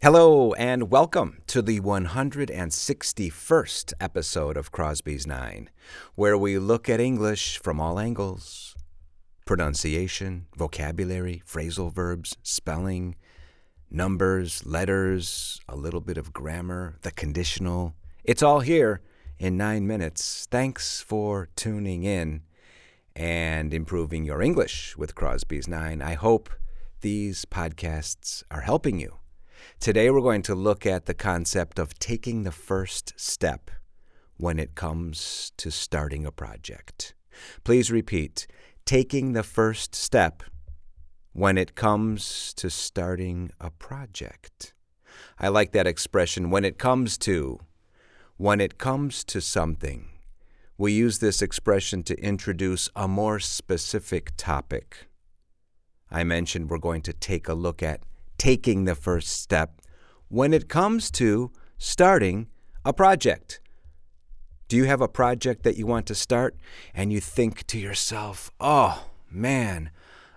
Hello, and welcome to the 161st episode of Crosby's Nine, where we look at English from all angles pronunciation, vocabulary, phrasal verbs, spelling, numbers, letters, a little bit of grammar, the conditional. It's all here in nine minutes. Thanks for tuning in and improving your English with Crosby's Nine. I hope these podcasts are helping you. Today, we're going to look at the concept of taking the first step when it comes to starting a project. Please repeat taking the first step when it comes to starting a project. I like that expression when it comes to. When it comes to something, we use this expression to introduce a more specific topic. I mentioned we're going to take a look at taking the first step when it comes to starting a project. Do you have a project that you want to start and you think to yourself, oh man,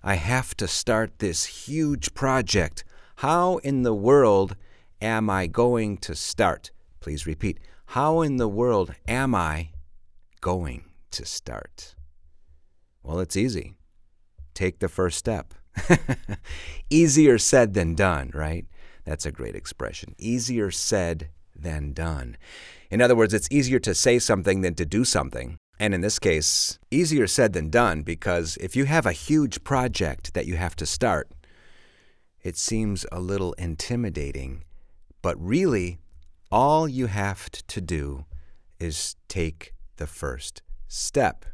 I have to start this huge project. How in the world am I going to start? Please repeat. How in the world am I going to start? Well, it's easy. Take the first step. Easier said than done, right? That's a great expression. Easier said than done. In other words, it's easier to say something than to do something. And in this case, easier said than done because if you have a huge project that you have to start, it seems a little intimidating. But really, all you have to do is take the first step.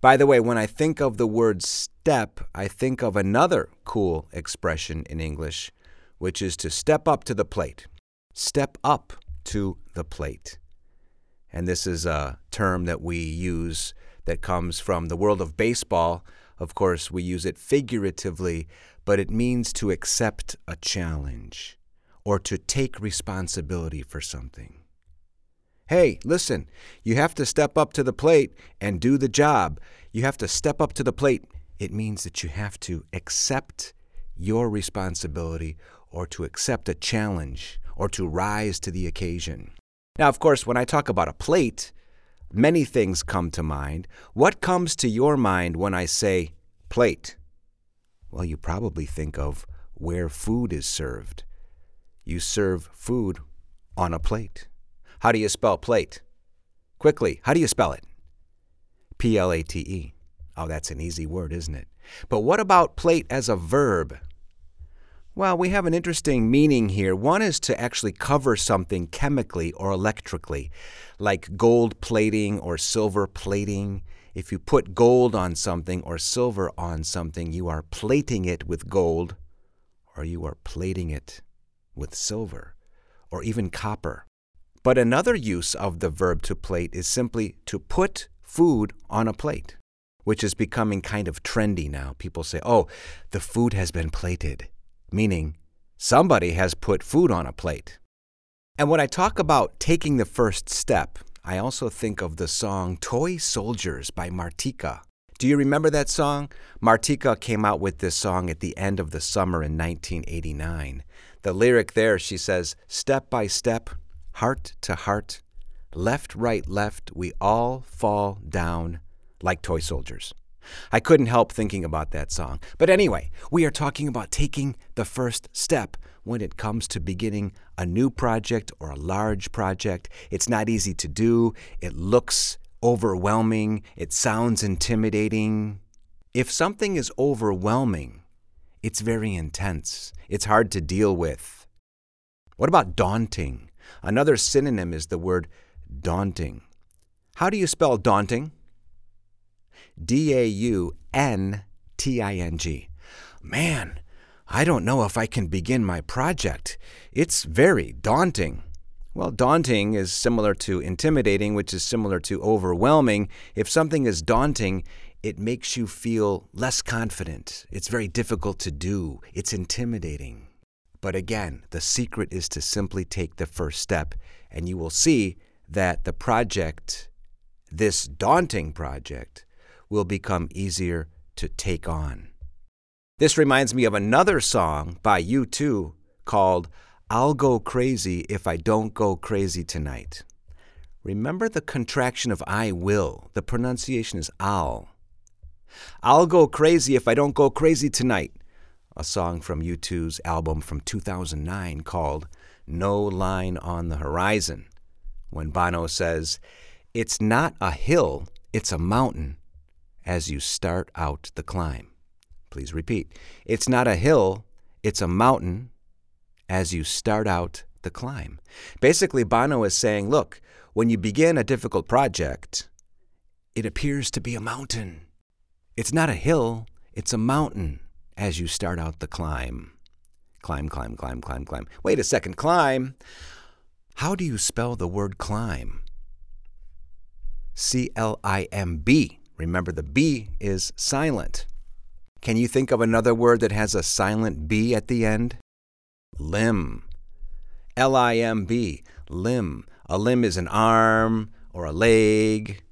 By the way, when I think of the word step, I think of another cool expression in English, which is to step up to the plate. Step up to the plate. And this is a term that we use that comes from the world of baseball. Of course, we use it figuratively, but it means to accept a challenge or to take responsibility for something. Hey, listen, you have to step up to the plate and do the job. You have to step up to the plate. It means that you have to accept your responsibility or to accept a challenge or to rise to the occasion. Now, of course, when I talk about a plate, many things come to mind. What comes to your mind when I say plate? Well, you probably think of where food is served. You serve food on a plate. How do you spell plate? Quickly, how do you spell it? P L A T E. Oh, that's an easy word, isn't it? But what about plate as a verb? Well, we have an interesting meaning here. One is to actually cover something chemically or electrically, like gold plating or silver plating. If you put gold on something or silver on something, you are plating it with gold, or you are plating it with silver, or even copper. But another use of the verb to plate is simply to put food on a plate, which is becoming kind of trendy now. People say, oh, the food has been plated, meaning somebody has put food on a plate. And when I talk about taking the first step, I also think of the song Toy Soldiers by Martika. Do you remember that song? Martika came out with this song at the end of the summer in 1989. The lyric there, she says, Step by step, heart to heart, left, right, left, we all fall down like toy soldiers. I couldn't help thinking about that song. But anyway, we are talking about taking the first step when it comes to beginning a new project or a large project. It's not easy to do, it looks overwhelming, it sounds intimidating. If something is overwhelming, it's very intense, it's hard to deal with. What about daunting? Another synonym is the word daunting. How do you spell daunting? D A U N T I N G. Man, I don't know if I can begin my project. It's very daunting. Well, daunting is similar to intimidating, which is similar to overwhelming. If something is daunting, it makes you feel less confident. It's very difficult to do. It's intimidating. But again, the secret is to simply take the first step, and you will see that the project, this daunting project, will become easier to take on. This reminds me of another song by U2 called I'll go crazy if I don't go crazy tonight. Remember the contraction of I will. The pronunciation is I'll. I'll go crazy if I don't go crazy tonight. A song from U2's album from 2009 called No Line on the Horizon. When Bono says, It's not a hill, it's a mountain as you start out the climb. Please repeat. It's not a hill, it's a mountain as you start out the climb. Basically, Bono is saying, look, when you begin a difficult project, it appears to be a mountain. It's not a hill, it's a mountain as you start out the climb. Climb, climb, climb, climb, climb. Wait a second, climb. How do you spell the word climb? C L I M B. Remember, the B is silent. Can you think of another word that has a silent B at the end? Limb. L I M B. Limb. A limb is an arm or a leg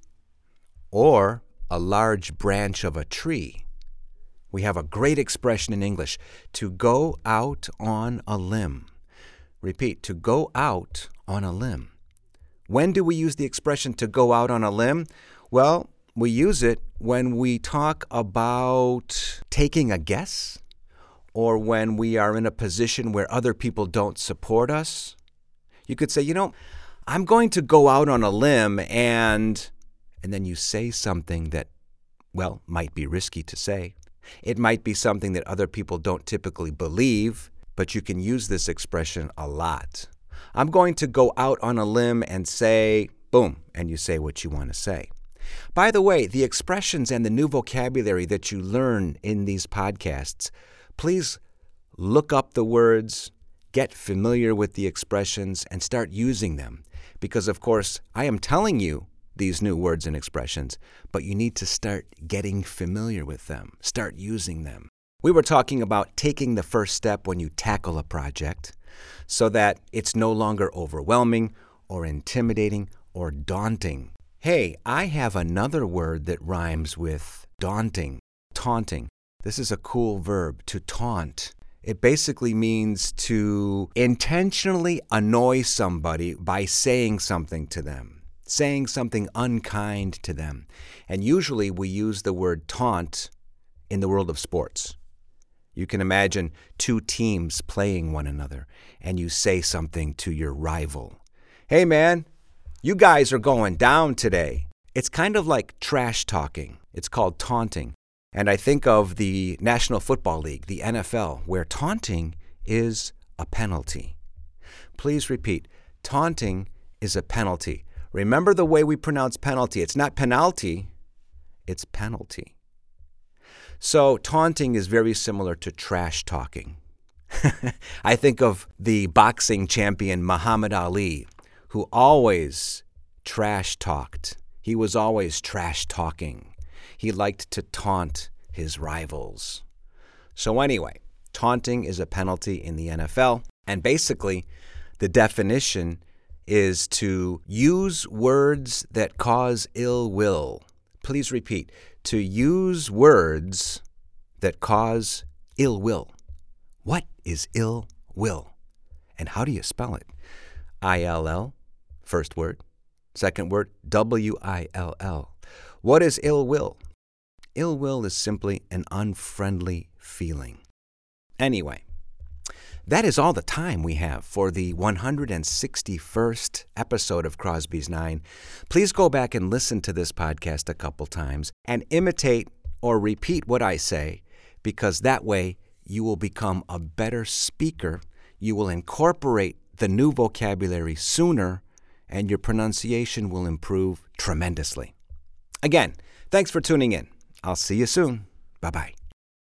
or a large branch of a tree. We have a great expression in English to go out on a limb. Repeat, to go out on a limb. When do we use the expression to go out on a limb? Well, we use it when we talk about taking a guess or when we are in a position where other people don't support us. You could say, you know, I'm going to go out on a limb and and then you say something that well, might be risky to say. It might be something that other people don't typically believe, but you can use this expression a lot. I'm going to go out on a limb and say, boom, and you say what you want to say. By the way, the expressions and the new vocabulary that you learn in these podcasts, please look up the words, get familiar with the expressions, and start using them. Because, of course, I am telling you these new words and expressions, but you need to start getting familiar with them, start using them. We were talking about taking the first step when you tackle a project so that it's no longer overwhelming or intimidating or daunting. Hey, I have another word that rhymes with daunting, taunting. This is a cool verb, to taunt. It basically means to intentionally annoy somebody by saying something to them, saying something unkind to them. And usually we use the word taunt in the world of sports. You can imagine two teams playing one another, and you say something to your rival. Hey, man, you guys are going down today. It's kind of like trash talking. It's called taunting. And I think of the National Football League, the NFL, where taunting is a penalty. Please repeat taunting is a penalty. Remember the way we pronounce penalty. It's not penalty, it's penalty. So, taunting is very similar to trash talking. I think of the boxing champion Muhammad Ali who always trash talked. He was always trash talking. He liked to taunt his rivals. So, anyway, taunting is a penalty in the NFL. And basically, the definition is to use words that cause ill will. Please repeat to use words that cause ill will. What is ill will? And how do you spell it? I L L First word. Second word, W I L L. What is ill will? Ill will is simply an unfriendly feeling. Anyway, that is all the time we have for the 161st episode of Crosby's Nine. Please go back and listen to this podcast a couple times and imitate or repeat what I say, because that way you will become a better speaker. You will incorporate the new vocabulary sooner and your pronunciation will improve tremendously. Again, thanks for tuning in. I'll see you soon. Bye bye.